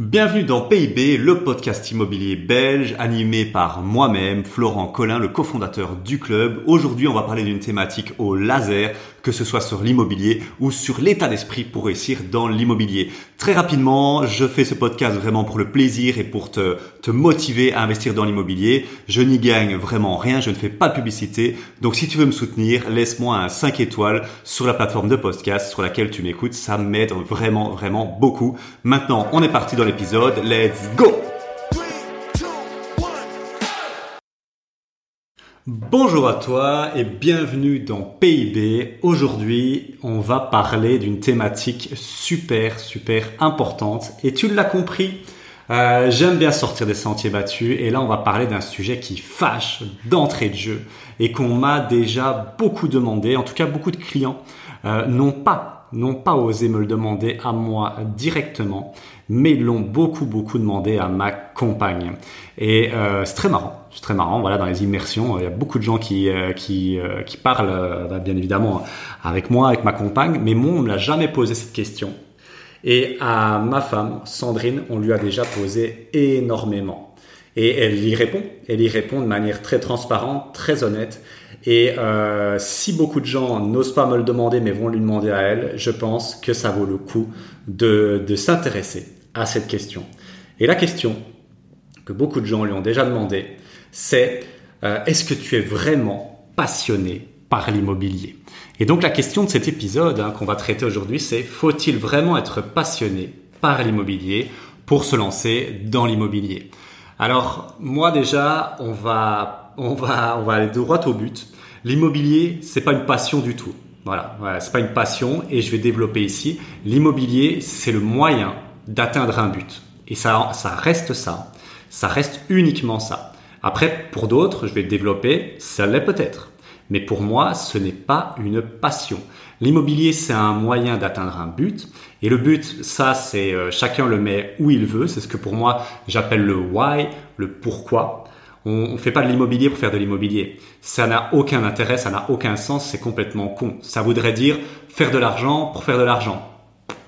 Bienvenue dans PIB, le podcast immobilier belge animé par moi-même, Florent Collin, le cofondateur du club. Aujourd'hui, on va parler d'une thématique au laser, que ce soit sur l'immobilier ou sur l'état d'esprit pour réussir dans l'immobilier. Très rapidement, je fais ce podcast vraiment pour le plaisir et pour te, te motiver à investir dans l'immobilier. Je n'y gagne vraiment rien, je ne fais pas de publicité. Donc si tu veux me soutenir, laisse-moi un 5 étoiles sur la plateforme de podcast sur laquelle tu m'écoutes. Ça m'aide vraiment, vraiment beaucoup. Maintenant, on est parti dans l'épisode. Let's go Bonjour à toi et bienvenue dans PIB. Aujourd'hui, on va parler d'une thématique super, super importante. Et tu l'as compris, euh, j'aime bien sortir des sentiers battus. Et là, on va parler d'un sujet qui fâche d'entrée de jeu et qu'on m'a déjà beaucoup demandé. En tout cas, beaucoup de clients euh, n'ont pas n'ont pas osé me le demander à moi directement, mais l'ont beaucoup beaucoup demandé à ma compagne. Et euh, c'est très marrant, c'est très marrant. Voilà, dans les immersions, il y a beaucoup de gens qui euh, euh, qui parlent, bah, bien évidemment, avec moi, avec ma compagne, mais moi, on ne l'a jamais posé cette question. Et à ma femme, Sandrine, on lui a déjà posé énormément. Et elle y répond. Elle y répond de manière très transparente, très honnête. Et euh, si beaucoup de gens n'osent pas me le demander, mais vont lui demander à elle, je pense que ça vaut le coup de, s'intéresser à cette question. Et la question que beaucoup de gens lui ont déjà demandé, c'est euh, est-ce que tu es vraiment passionné par l'immobilier? Et donc la question de cet épisode hein, qu'on va traiter aujourd'hui, c'est faut-il vraiment être passionné par l'immobilier pour se lancer dans l'immobilier? Alors moi déjà, on va on va, on va aller droit au but. L'immobilier, c'est pas une passion du tout. Voilà, voilà c'est pas une passion et je vais développer ici. L'immobilier, c'est le moyen d'atteindre un but. Et ça, ça reste ça. Ça reste uniquement ça. Après, pour d'autres, je vais développer, ça l'est peut-être. Mais pour moi, ce n'est pas une passion. L'immobilier, c'est un moyen d'atteindre un but. Et le but, ça, c'est euh, chacun le met où il veut. C'est ce que pour moi, j'appelle le why, le pourquoi. On ne fait pas de l'immobilier pour faire de l'immobilier. Ça n'a aucun intérêt, ça n'a aucun sens, c'est complètement con. Ça voudrait dire faire de l'argent pour faire de l'argent.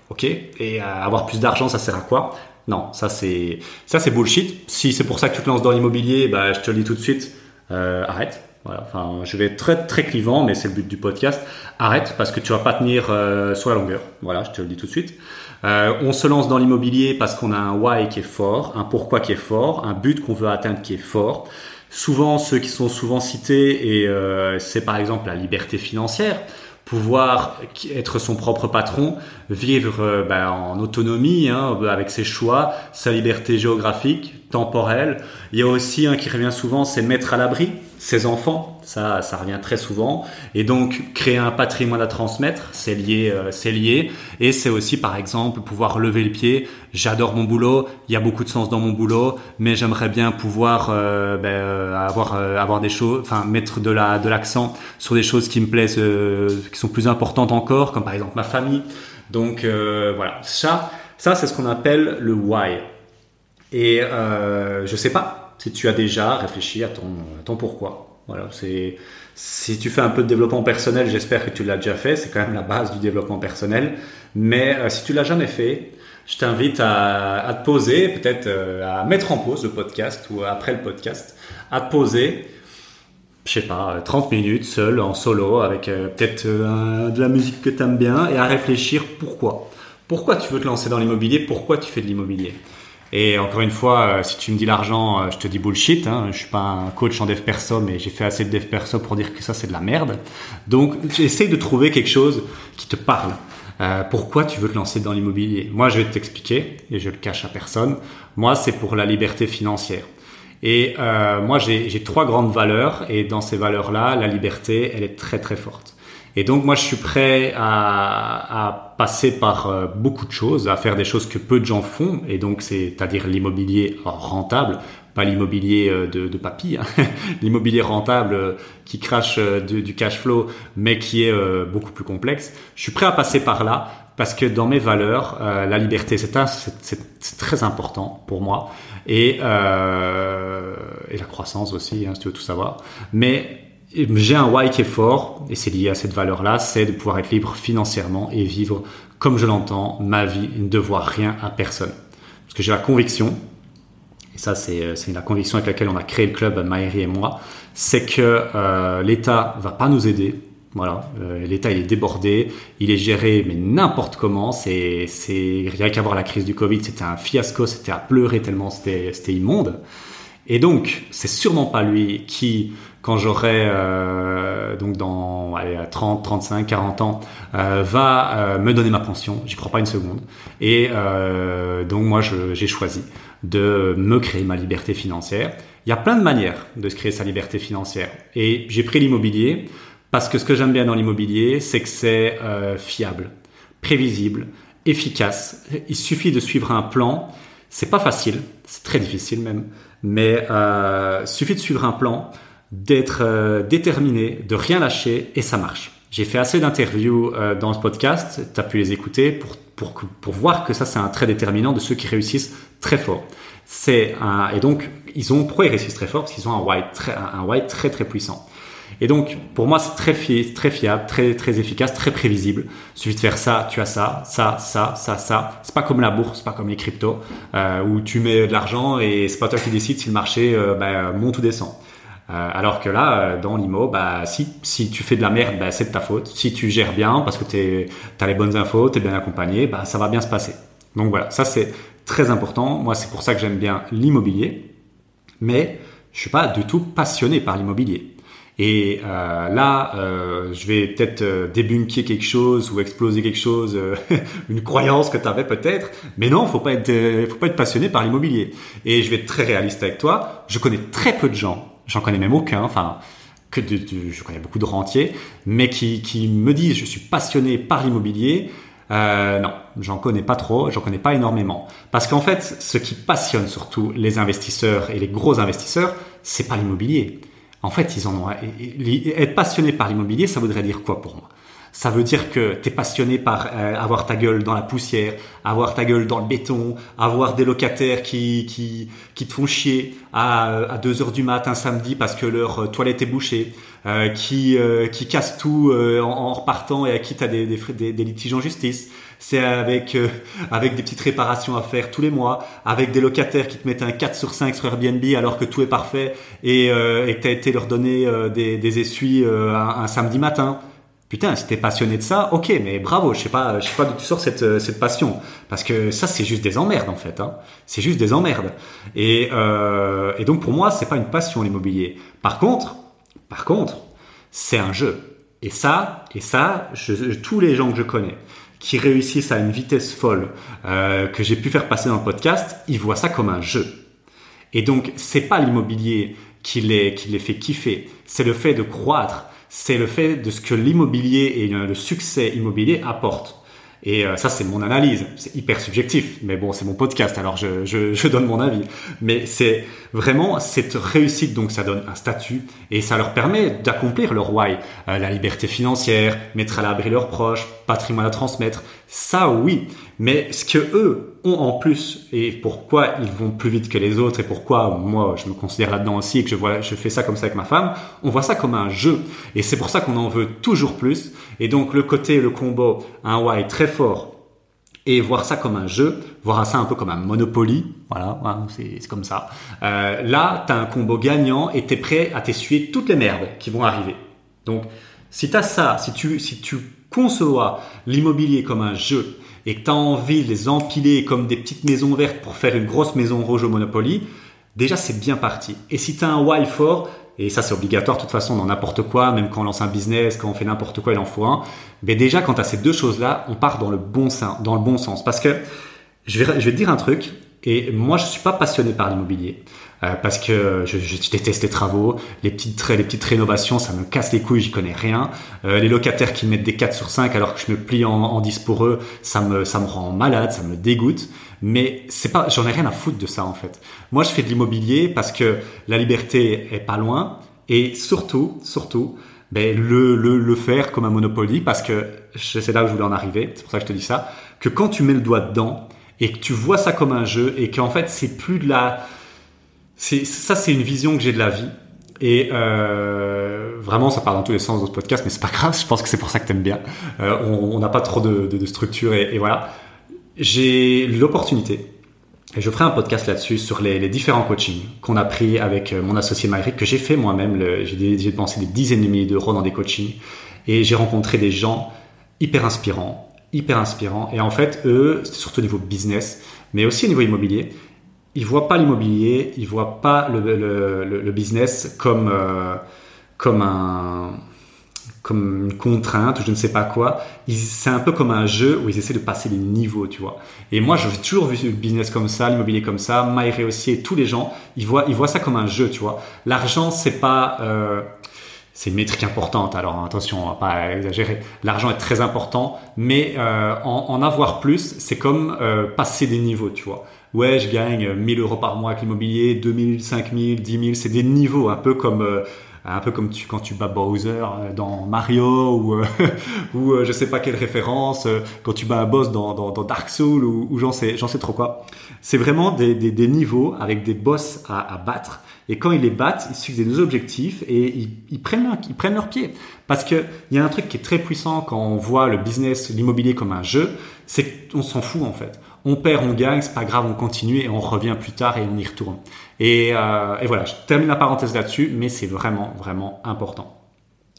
Ok? Et euh, avoir plus d'argent, ça sert à quoi? Non, ça c'est ça c'est bullshit. Si c'est pour ça que tu te lances dans l'immobilier, bah, je te le dis tout de suite, euh, arrête. Voilà, enfin, je vais être très très clivant, mais c'est le but du podcast. Arrête parce que tu vas pas tenir euh, sur la longueur. Voilà, je te le dis tout de suite. Euh, on se lance dans l'immobilier parce qu'on a un why qui est fort, un pourquoi qui est fort, un but qu'on veut atteindre qui est fort. Souvent, ceux qui sont souvent cités, et euh, c'est par exemple la liberté financière, pouvoir être son propre patron, vivre euh, ben, en autonomie hein, avec ses choix, sa liberté géographique, temporelle. Il y a aussi un qui revient souvent, c'est mettre à l'abri ses enfants, ça, ça revient très souvent, et donc créer un patrimoine à transmettre, c'est lié, euh, c'est lié, et c'est aussi par exemple pouvoir lever le pied. J'adore mon boulot, il y a beaucoup de sens dans mon boulot, mais j'aimerais bien pouvoir euh, ben, euh, avoir avoir des choses, enfin mettre de la de l'accent sur des choses qui me plaisent, qui sont plus importantes encore, comme par exemple ma famille. Donc voilà, ça, ça c'est ce qu'on appelle le why. Et je sais pas si tu as déjà réfléchi à ton, pourquoi. Voilà, c'est si tu fais un peu de développement personnel, j'espère que tu l'as déjà fait. C'est quand même la base du développement personnel. Mais euh, si tu l'as jamais fait, je t'invite à, te poser, peut-être euh, à mettre en pause le podcast ou après le podcast, à te poser, je sais pas, 30 minutes seul en solo avec euh, peut-être de la musique que tu aimes bien et à réfléchir pourquoi. Pourquoi tu veux te lancer dans l'immobilier? Pourquoi tu fais de l'immobilier? Et encore une fois, euh, si tu me dis l'argent, euh, je te dis bullshit. Hein. Je suis pas un coach en dev perso, mais j'ai fait assez de dev perso pour dire que ça c'est de la merde. Donc, essaye de trouver quelque chose qui te parle. Euh, pourquoi tu veux te lancer dans l'immobilier? Moi, je vais t'expliquer et je le cache à personne. Moi, c'est pour la liberté financière. Et moi, j'ai trois grandes valeurs et dans ces valeurs-là, la liberté, elle est très très forte. Et donc moi je suis prêt à, à passer par euh, beaucoup de choses, à faire des choses que peu de gens font, et donc c'est-à-dire l'immobilier rentable, pas l'immobilier euh, de, de papy, hein. l'immobilier rentable euh, qui crache du cash flow, mais qui est beaucoup plus complexe. Je suis prêt à passer par là parce que dans mes valeurs, la liberté, c'est très important pour moi, et, et la croissance aussi, hein, si tu veux tout savoir. Mais j'ai un why qui est fort, et c'est lié à cette valeur-là, c'est de pouvoir être libre financièrement et vivre comme je l'entends, ma vie, ne devoir rien à personne. parce que j'ai la conviction, et ça c'est la conviction avec laquelle on a créé le club, Maëri et moi, c'est que euh, l'État va pas nous aider. Voilà, euh, l'État il est débordé, il est géré mais n'importe comment. C'est rien qu'à voir la crise du Covid, c'était un fiasco, c'était à pleurer tellement c'était immonde. Et donc c'est sûrement pas lui qui quand j'aurai euh, donc dans allez, 30, 35, 40 ans, euh, va euh, me donner ma pension. J'y crois pas une seconde. Et euh, donc moi, j'ai choisi de me créer ma liberté financière. Il y a plein de manières de se créer sa liberté financière. Et j'ai pris l'immobilier parce que ce que j'aime bien dans l'immobilier, c'est que c'est euh, fiable, prévisible, efficace. Il suffit de suivre un plan. C'est pas facile, c'est très difficile même, mais euh, suffit de suivre un plan d'être euh, déterminé, de rien lâcher et ça marche. J'ai fait assez d'interviews euh, dans ce podcast, tu as pu les écouter pour, pour, pour voir que ça c'est un trait déterminant de ceux qui réussissent très fort. C'est un, et donc ils ont pourquoi ils réussissent très fort? Parce qu'ils ont un why très un très très puissant. Et donc, pour moi, c'est très, fi très fiable, très, très efficace, très prévisible. Il suffit de faire ça, tu as ça, ça, ça, ça, ça. C'est pas comme la bourse, c'est pas comme les cryptos, euh, où tu mets de l'argent et c'est pas toi qui décides si le marché bah, monte ou descend. Euh, alors que là, euh, dans l'IMO, bah, si, tu fais de la merde, bah, c'est de ta faute. Si tu gères bien, parce que tu as les bonnes infos, tu es bien accompagné, bah, ça va bien se passer. Donc voilà, ça c'est très important. Moi, c'est pour ça que j'aime bien l'immobilier. Mais je suis pas du tout passionné par l'immobilier. Et euh, là, je vais peut-être débunker quelque chose ou exploser quelque chose, une croyance que tu avais peut-être. Mais non, faut pas faut pas être passionné par l'immobilier. Et je vais être très réaliste avec toi. Je connais très peu de gens j'en connais même aucun, enfin, que je connais beaucoup de rentiers, mais qui, qui me disent je suis passionné par l'immobilier. Euh, non, j'en connais pas trop, j'en connais pas énormément. Parce qu'en fait, ce qui passionne surtout les investisseurs et les gros investisseurs, c'est pas l'immobilier. En fait, ils en ont. Être passionné par l'immobilier, ça voudrait dire quoi pour moi? Ça veut dire que tu es passionné par euh, avoir ta gueule dans la poussière, avoir ta gueule dans le béton, avoir des locataires qui, qui, qui te font chier à, à 2 heures du matin samedi parce que leur euh, toilette est bouchée, euh, qui, euh, qui cassent tout en, en, repartant et à qui tu as des, des, des, litiges en justice. C'est avec, avec des petites réparations à faire tous les mois, avec des locataires qui te mettent un 4 sur 5 sur Airbnb alors que tout est parfait et, et que tu as été leur donner des, des essuies un, un samedi matin. Putain, si t'es passionné de ça, ok, mais bravo, je sais pas, je sais pas d'où tu sors cette, euh, cette passion, parce que ça c'est juste des emmerdes en fait, hein. c'est juste des emmerdes. Et, euh, et donc pour moi c'est pas une passion l'immobilier. Par contre, par contre, c'est un jeu. Et ça, et ça, tous les gens que je connais qui réussissent à une vitesse folle euh, que j'ai pu faire passer dans le podcast, ils voient ça comme un jeu. Et donc c'est pas l'immobilier qui les qui les fait kiffer, c'est le fait de croître c'est le fait de ce que l'immobilier et le succès immobilier apportent. Et euh, ça, c'est mon analyse. C'est hyper subjectif, mais bon, c'est mon podcast, alors je, je, donne mon avis. Mais c'est vraiment cette réussite, donc ça donne un statut et ça leur permet d'accomplir leur why, euh, la liberté financière, mettre à l'abri leurs proches, patrimoine à transmettre. Ça, oui. Mais ce que eux ont en plus et pourquoi ils vont plus vite que les autres et pourquoi moi je me considère là-dedans aussi et que je vois je fais ça comme ça avec ma femme, on voit ça comme un jeu et c'est pour ça qu'on en veut toujours plus et donc le côté le combo un why très fort et voir ça comme un jeu, voir ça un peu comme un Monopoly, voilà, c'est comme ça. Euh, là, tu as un combo gagnant et tu es prêt à t'essuyer toutes les merdes qui vont arriver. Donc, si tu as ça, si tu, si tu conçois l'immobilier comme un jeu et que tu as envie de les empiler comme des petites maisons vertes pour faire une grosse maison rouge au Monopoly, déjà c'est bien parti. Et si tu as un why fort, et ça c'est obligatoire de toute façon dans n'importe quoi, même quand on lance un business, quand on fait n'importe quoi, il en faut un, mais déjà quand tu as ces deux choses-là, on part dans le bon sens, dans le bon sens. Parce que je vais, je vais te dire un truc, et moi je suis pas passionné par l'immobilier. Euh, parce que je, je, déteste les travaux, les petites, les petites rénovations, ça me casse les couilles, j'y connais rien. Euh, les locataires qui mettent des 4 sur 5 alors que je me plie en, en 10 pour eux, ça me, ça me rend malade, ça me dégoûte. Mais c'est pas, j'en ai rien à foutre de ça en fait. Moi, je fais de l'immobilier parce que la liberté est pas loin et surtout, surtout, ben, le, le, le faire comme un Monopoly parce que c'est là où je voulais en arriver, c'est pour ça que je te dis ça, que quand tu mets le doigt dedans et que tu vois ça comme un jeu et qu'en fait c'est plus de la ça, c'est une vision que j'ai de la vie. Et euh, vraiment, ça part dans tous les sens dans ce podcast, mais c'est pas grave. Je pense que c'est pour ça que t'aimes bien. Euh, on n'a pas trop de, structure et, voilà. J'ai l'opportunité Et je ferai un podcast là-dessus sur les, différents coachings qu'on a pris avec mon associé Myrick, que j'ai fait moi-même. J'ai dépensé des dizaines de milliers d'euros dans des coachings et j'ai rencontré des gens hyper inspirants, hyper inspirants. Et en fait, eux, surtout au niveau business, mais aussi au niveau immobilier, ils voient pas l'immobilier, ils voient pas le, business comme euh, comme un comme une contrainte ou je ne sais pas quoi. C'est un peu comme un jeu où ils essaient de passer des niveaux, tu vois. Et moi, j'ai toujours vu le business comme ça, l'immobilier comme ça, Maïré aussi, et tous les gens, ils voient, ils voient ça comme un jeu, tu vois. L'argent, c'est pas, euh, c'est une métrique importante. Alors attention, on va pas exagérer. L'argent est très important, mais euh, en, avoir plus, c'est comme euh, passer des niveaux, tu vois. Ouais, je gagne 1000 euros par mois avec l'immobilier, 2000, 5000, 10 000, c'est des niveaux, un peu comme euh, un peu comme tu, quand tu bats Bowser dans Mario ou ou je sais pas quelle référence quand tu bats un boss dans, dans, Dark Souls ou, ou j'en sais sais trop quoi. C'est vraiment des, des, des, niveaux avec des boss à, à battre et quand ils les battent, ils suivent des objectifs et ils, prennent, ils prennent leur pied. Parce qu'il y a un truc qui est très puissant quand on voit le business, l'immobilier comme un jeu, c'est qu'on s'en fout en fait. On perd, on gagne, c'est pas grave, on continue et on revient plus tard et on y retourne. Et, euh, voilà, je termine la parenthèse là-dessus, mais c'est vraiment, vraiment important.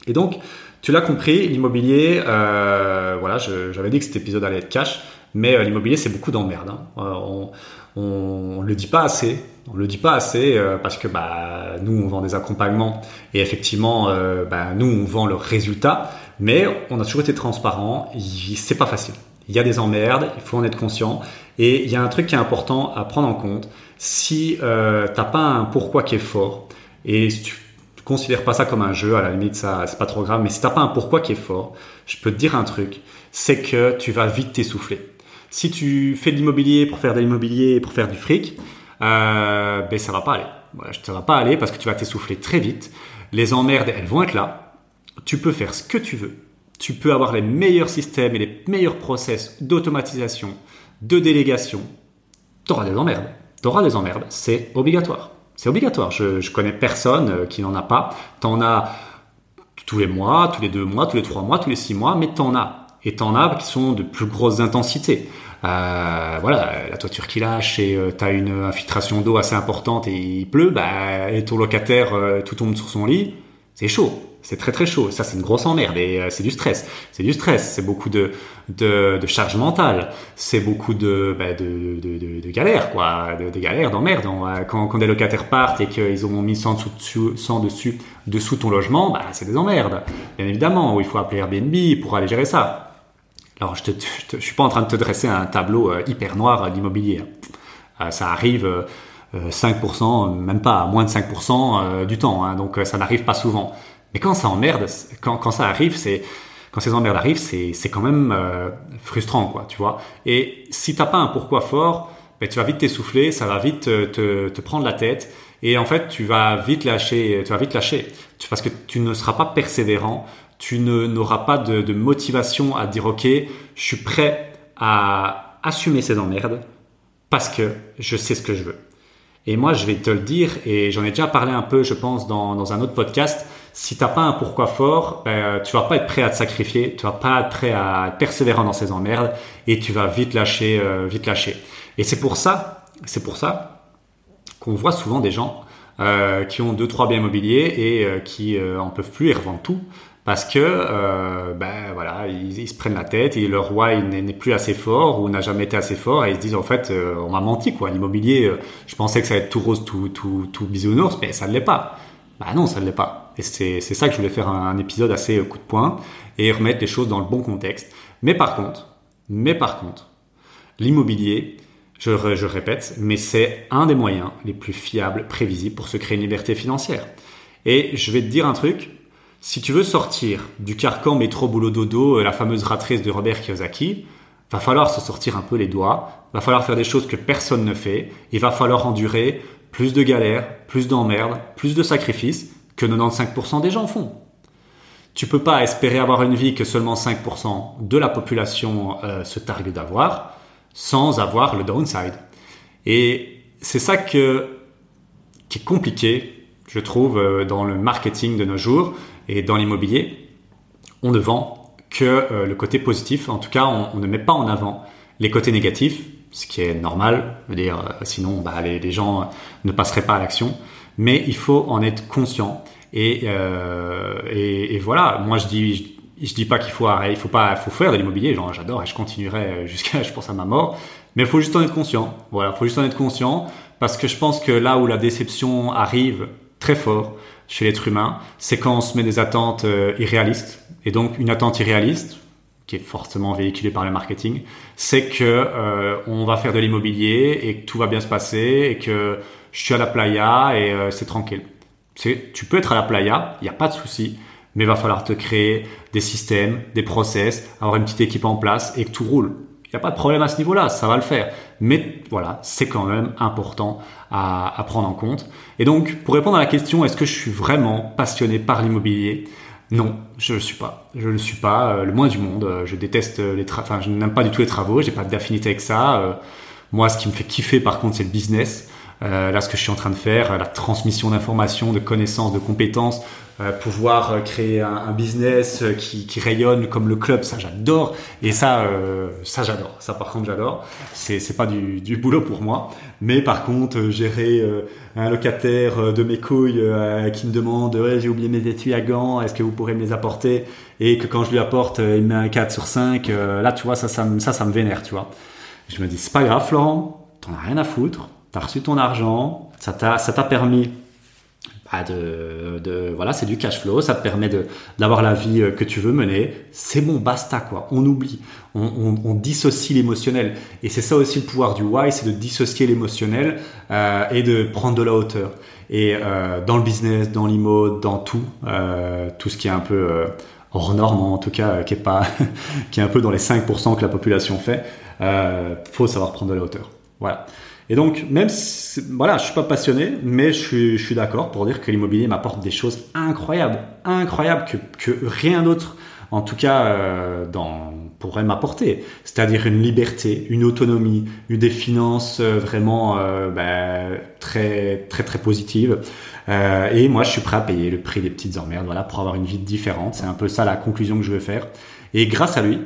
Et donc, tu l'as compris, l'immobilier, euh, voilà, j'avais dit que cet épisode allait être cash, mais euh, l'immobilier, c'est beaucoup d'emmerde. Hein. On, on, le dit pas assez. On le dit pas assez parce que bah nous on vend des accompagnements et effectivement bah, nous on vend le résultat, mais on a toujours été transparent. C'est pas facile. Il y a des emmerdes, il faut en être conscient et il y a un truc qui est important à prendre en compte. Si euh, t'as pas un pourquoi qui est fort et si tu considères pas ça comme un jeu, à la limite ça c'est pas trop grave, mais si t'as pas un pourquoi qui est fort, je peux te dire un truc, c'est que tu vas vite t'essouffler si tu fais de l'immobilier pour faire de l'immobilier pour faire du fric, euh, ben ça va pas aller. Voilà, ça va pas aller parce que tu vas t'essouffler très vite. Les emmerdes, elles vont être là. Tu peux faire ce que tu veux. Tu peux avoir les meilleurs systèmes et les meilleurs process d'automatisation, de délégation. Tu auras des emmerdes. Tu auras des emmerdes. C'est obligatoire. C'est obligatoire. Je, connais personne euh, qui n'en a pas. Tu en as tous les mois, tous les deux mois, tous les trois mois, tous les six mois, mais tu en as. Et tu en as qui sont de plus grosses intensités. Euh, voilà, la toiture qui lâche et euh, tu as une infiltration d'eau assez importante et il pleut, bah, et ton locataire euh, tout tombe sur son lit, c'est chaud. C'est très très chaud. Ça, c'est une grosse emmerde et euh, c'est du stress. C'est du stress. C'est beaucoup de, de, de charge mentale. C'est beaucoup de, bah, de, galères, quoi. De, galères, d'emmerde. Quand, quand des locataires partent et qu'ils ont mis 100 dessus, 100 dessus, dessous ton logement, bah, c'est des emmerdes. Bien évidemment, il faut appeler Airbnb pour aller gérer ça. Alors, je ne suis pas en train de te dresser un tableau euh, hyper noir d'immobilier. Euh, ça arrive 5%, euh, même pas moins de 5% du temps. Hein. donc, ça n'arrive pas souvent. Mais quand ça emmerde, quand, ça arrive, c'est quand ces emmerdes arrivent, c'est quand même frustrant, quoi, tu vois. Et si t'as pas un pourquoi fort, ben, tu vas vite t'essouffler, ça va vite te, te, prendre la tête, et en fait, tu vas vite lâcher, tu vas vite lâcher, parce que tu ne seras pas persévérant, tu n'auras pas de, motivation à dire ok, je suis prêt à assumer ces emmerdes parce que je sais ce que je veux. Et moi, je vais te le dire, et j'en ai déjà parlé un peu, je pense, dans, un autre podcast. Si t'as pas un pourquoi fort, ben, tu vas pas être prêt à te sacrifier, tu vas pas être prêt à être persévérant dans ces emmerdes, et tu vas vite lâcher, euh, vite lâcher. Et c'est pour ça, c'est pour ça qu'on voit souvent des gens euh, qui ont deux trois biens immobiliers et euh, qui en peuvent plus et revendent tout parce que ben voilà ils, se prennent la tête et leur roi n'est plus assez fort ou n'a jamais été assez fort et ils se disent en fait on m'a menti quoi. L'immobilier je pensais que ça allait être tout rose tout tout tout bisounours mais ça ne l'est pas. Bah non ça ne l'est pas et c'est ça que je voulais faire un, épisode assez coup de poing et remettre les choses dans le bon contexte. Mais par contre mais par contre l'immobilier je, je répète mais c'est un des moyens les plus fiables prévisibles pour se créer une liberté financière. Et je vais te dire un truc. Si tu veux sortir du carcan métro boulot dodo, euh, la fameuse ratrice de Robert Kiyosaki, va falloir se sortir un peu les doigts, va falloir faire des choses que personne ne fait, il va falloir endurer plus de galères, plus d'emmerdes, plus de sacrifices que 95% des gens font. Tu peux pas espérer avoir une vie que seulement 5% de la population euh, se targue d'avoir sans avoir le downside. Et c'est ça que, qui est compliqué, je trouve, euh, dans le marketing de nos jours. Et dans l'immobilier, on ne vend que euh, le côté positif. En tout cas, on, ne met pas en avant les côtés négatifs ce qui est normal. Dire, sinon, bah, les, gens ne passeraient pas à l'action. Mais il faut en être conscient. Et, euh, et, et, voilà, moi je dis, je, je dis pas qu'il faut arrêter, il faut pas, faut faire de l'immobilier. Genre, j'adore et je continuerai jusqu'à, je pense à ma mort. Mais il faut juste en être conscient. Voilà, il faut juste en être conscient parce que je pense que là où la déception arrive très fort chez l'être humain, c'est quand on se met des attentes euh, irréalistes. Et donc, une attente irréaliste, qui est fortement véhiculée par le marketing, c'est que euh, on va faire de l'immobilier et que tout va bien se passer et que je suis à la playa et euh, c'est tranquille. Tu peux être à la playa, il n'y a pas de souci, mais il va falloir te créer des systèmes, des process, avoir une petite équipe en place et que tout roule. Il n'y a pas de problème à ce niveau-là, ça va le faire. Mais voilà, c'est quand même important à, prendre en compte. Et donc, pour répondre à la question, est-ce que je suis vraiment passionné par l'immobilier? Non, je ne suis pas. Je ne suis pas, euh, le moins du monde. Je déteste les travaux, enfin, je n'aime pas du tout les travaux, j'ai pas d'affinité avec ça. Euh, moi, ce qui me fait kiffer, par contre, c'est le business. Euh, là, ce que je suis en train de faire, la transmission d'informations, de connaissances, de compétences, euh, pouvoir euh, créer un, business euh, qui, rayonne comme le club, ça j'adore. Et ça, euh, ça j'adore. Ça par contre j'adore. C'est pas du, boulot pour moi, mais par contre gérer un locataire de mes couilles qui me demande j'ai oublié mes études à Gand, est-ce que vous pourrez me les apporter? Et que quand je lui apporte, il met un 4 sur 5. là tu vois ça ça ça, ça me vénère, tu vois. Je me dis c'est pas grave Florent, t'en as rien à foutre. T'as reçu ton argent, ça t'a permis de, de, voilà, c'est du cash flow, ça te permet d'avoir la vie euh, que tu veux mener. C'est bon, basta quoi. On oublie, on, on, dissocie l'émotionnel. Et c'est ça aussi le pouvoir du why, c'est de dissocier l'émotionnel euh, et de prendre de la hauteur. Et euh, dans le business, dans l'IMO, dans tout, tout ce qui est un peu hors norme en tout cas, qui est pas, qui est un peu dans les 5% que la population fait, faut savoir prendre de la hauteur. Voilà. Et donc, même si, voilà, je suis pas passionné, mais je suis, je suis d'accord pour dire que l'immobilier m'apporte des choses incroyables, incroyables que, que rien d'autre, en tout cas, euh, dans, pourrait m'apporter. C'est-à-dire une liberté, une autonomie, une des finances euh, vraiment euh, bah, très, très, très positives. Euh, et moi, je suis prêt à payer le prix des petites emmerdes, voilà, pour avoir une vie différente. C'est un peu ça la conclusion que je veux faire. Et grâce à lui,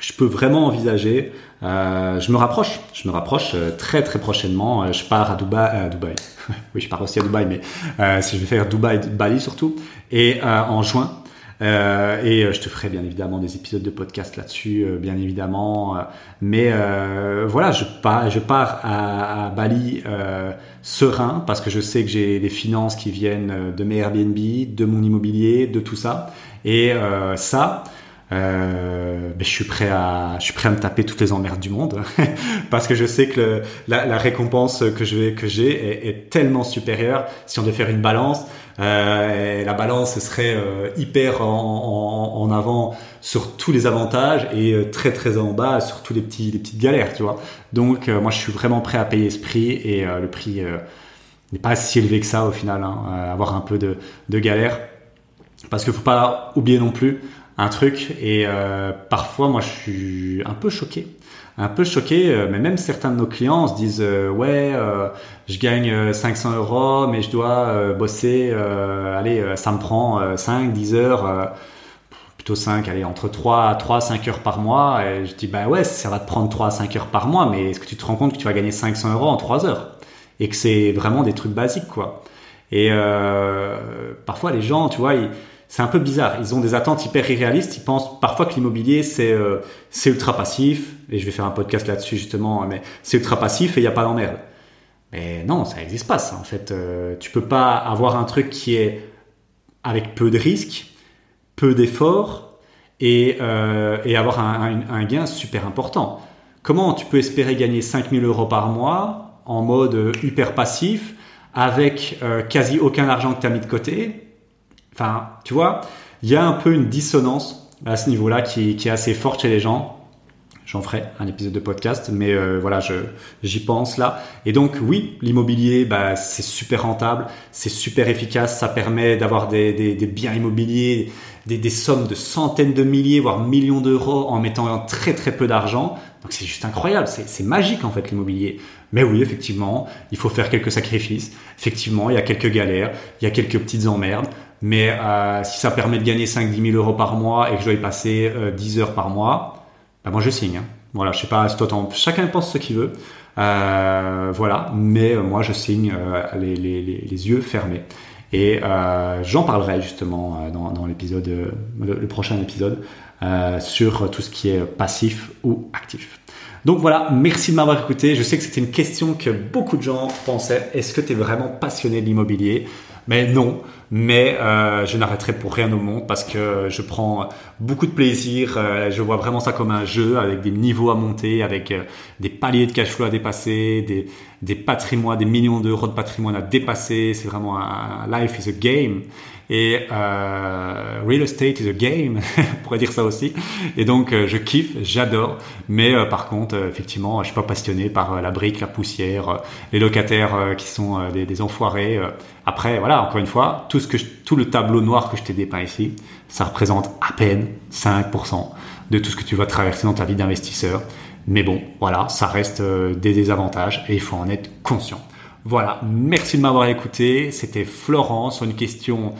je peux vraiment envisager. Euh, je me rapproche, je me rapproche euh, très très prochainement. Euh, je pars à Dubaï, à Dubaï. oui, je pars aussi à Dubaï, mais euh, si je vais faire Dubaï, Bali surtout, et en juin. et je te ferai bien évidemment des épisodes de podcast là-dessus, bien évidemment. mais voilà, je pars, je pars à, à Bali serein parce que je sais que j'ai des finances qui viennent de mes Airbnb, de mon immobilier, de tout ça. Et ça, euh, ben, je suis prêt à je suis prêt à me taper toutes les emmerdes du monde. Parce que je sais que le, la, la, récompense que je vais que j'ai est, est, tellement supérieure si on devait faire une balance. Euh, la balance serait euh, hyper en, en, en, avant sur tous les avantages et euh, très très en bas sur tous les petits les petites galères tu vois. Donc euh, moi je suis vraiment prêt à payer ce prix et le prix n'est pas si élevé que ça au final hein, avoir un peu de, de galère. Parce qu'il faut pas oublier non plus un truc et euh, parfois moi je suis un peu choqué. Un peu choqué euh, mais même certains de nos clients se disent euh, ouais je gagne 500 euros mais je dois bosser allez ça me prend 5 10 heures plutôt 5 allez entre 3 3 5 heures par mois. Et je dis bah ouais ça va te prendre 3 à 5 heures par mois mais est-ce que tu te rends compte que tu vas gagner 500 euros en 3 heures? Et que c'est vraiment des trucs basiques quoi. Et parfois les gens tu vois ils c'est un peu bizarre. Ils ont des attentes hyper irréalistes. Ils pensent parfois que l'immobilier c'est euh, c'est ultra passif. Et je vais faire un podcast là-dessus justement. Mais c'est ultra passif et il n'y a pas d'emmerde. Mais non, ça n'existe pas. Ça. En fait, euh, tu peux pas avoir un truc qui est avec peu de risques, peu d'efforts et euh, et avoir un, un, un, gain super important. Comment tu peux espérer gagner 5000 euros par mois en mode hyper passif avec euh, quasi aucun argent que tu as mis de côté Enfin, tu vois, il y a un peu une dissonance à ce niveau-là qui, est assez forte chez les gens. J'en ferai un épisode de podcast, mais euh, voilà, j'y pense là. Et donc oui, l'immobilier, bah, c'est super rentable, c'est super efficace, ça permet d'avoir des, biens immobiliers, des, sommes de centaines de milliers, voire millions d'euros en mettant très très peu d'argent. Donc c'est juste incroyable, c'est magique en fait l'immobilier. Mais oui, effectivement, il faut faire quelques sacrifices. Effectivement, il y a quelques galères, il y a quelques petites emmerdes. Mais euh, si ça permet de gagner 5-10 000 euros par mois et que je dois y passer euh, 10 heures par mois, bah moi je signe. Hein. Voilà, je sais pas, chacun pense ce qu'il veut. Euh, voilà, mais moi je signe les, yeux fermés. Et j'en parlerai justement dans, l'épisode, le, prochain épisode, sur tout ce qui est passif ou actif. Donc voilà, merci de m'avoir écouté. Je sais que c'était une question que beaucoup de gens pensaient. Est-ce que tu es vraiment passionné de l'immobilier? Mais non, mais euh, je n'arrêterai pour rien au monde parce que je prends beaucoup de plaisir. Euh, je vois vraiment ça comme un jeu avec des niveaux à monter, avec euh, des paliers de cash flow à dépasser, des, des patrimoines, des millions d'euros de patrimoine à dépasser. C'est vraiment un life is a game. Et euh, real estate is a game, on pourrait dire ça aussi. Et donc euh, je kiffe, j'adore. Mais euh, par contre, euh, effectivement, je suis pas passionné par la brique, la poussière, les locataires qui sont des, enfoirés. Après, voilà, encore une fois, tout ce que tout le tableau noir que je t'ai dépeint ici, ça représente à peine 5% de tout ce que tu vas traverser dans ta vie d'investisseur. Mais bon, voilà, ça reste des désavantages et il faut en être conscient. Voilà, merci de m'avoir écouté. C'était Florent sur une question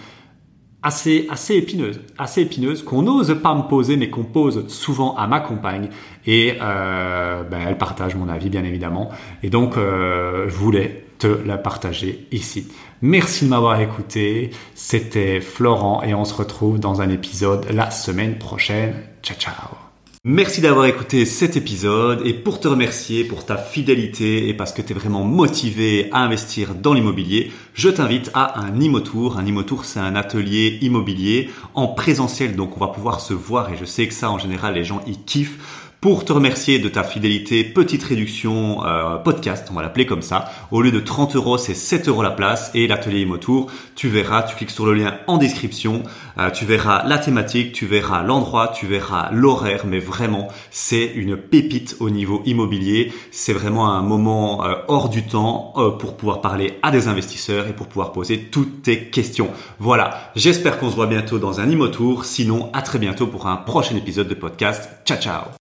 assez, assez épineuse, assez épineuse, qu'on n'ose pas me poser, mais qu'on pose souvent à ma compagne. Et euh, ben, elle partage mon avis, bien évidemment. Et donc, euh, je voulais te la partager ici. Merci de m'avoir écouté. C'était Florent et on se retrouve dans un épisode la semaine prochaine. Ciao, ciao. Merci d'avoir écouté cet épisode et pour te remercier pour ta fidélité et parce que tu es vraiment motivé à investir dans l'immobilier, je t'invite à un Imotour. Un Imotour, c'est un atelier immobilier en présentiel, donc on va pouvoir se voir et je sais que ça en général les gens y kiffent pour te remercier de ta fidélité, petite réduction euh, podcast, on va l'appeler comme ça. Au lieu de 30 euros, c'est 7 euros la place et l'atelier Imotour. Tu verras, tu cliques sur le lien en description, euh, tu verras la thématique, tu verras l'endroit, tu verras l'horaire, mais vraiment, c'est une pépite au niveau immobilier. C'est vraiment un moment euh, hors du temps pour pouvoir parler à des investisseurs et pour pouvoir poser toutes tes questions. Voilà, j'espère qu'on se voit bientôt dans un Imotour. Sinon, à très bientôt pour un prochain épisode de podcast. Ciao ciao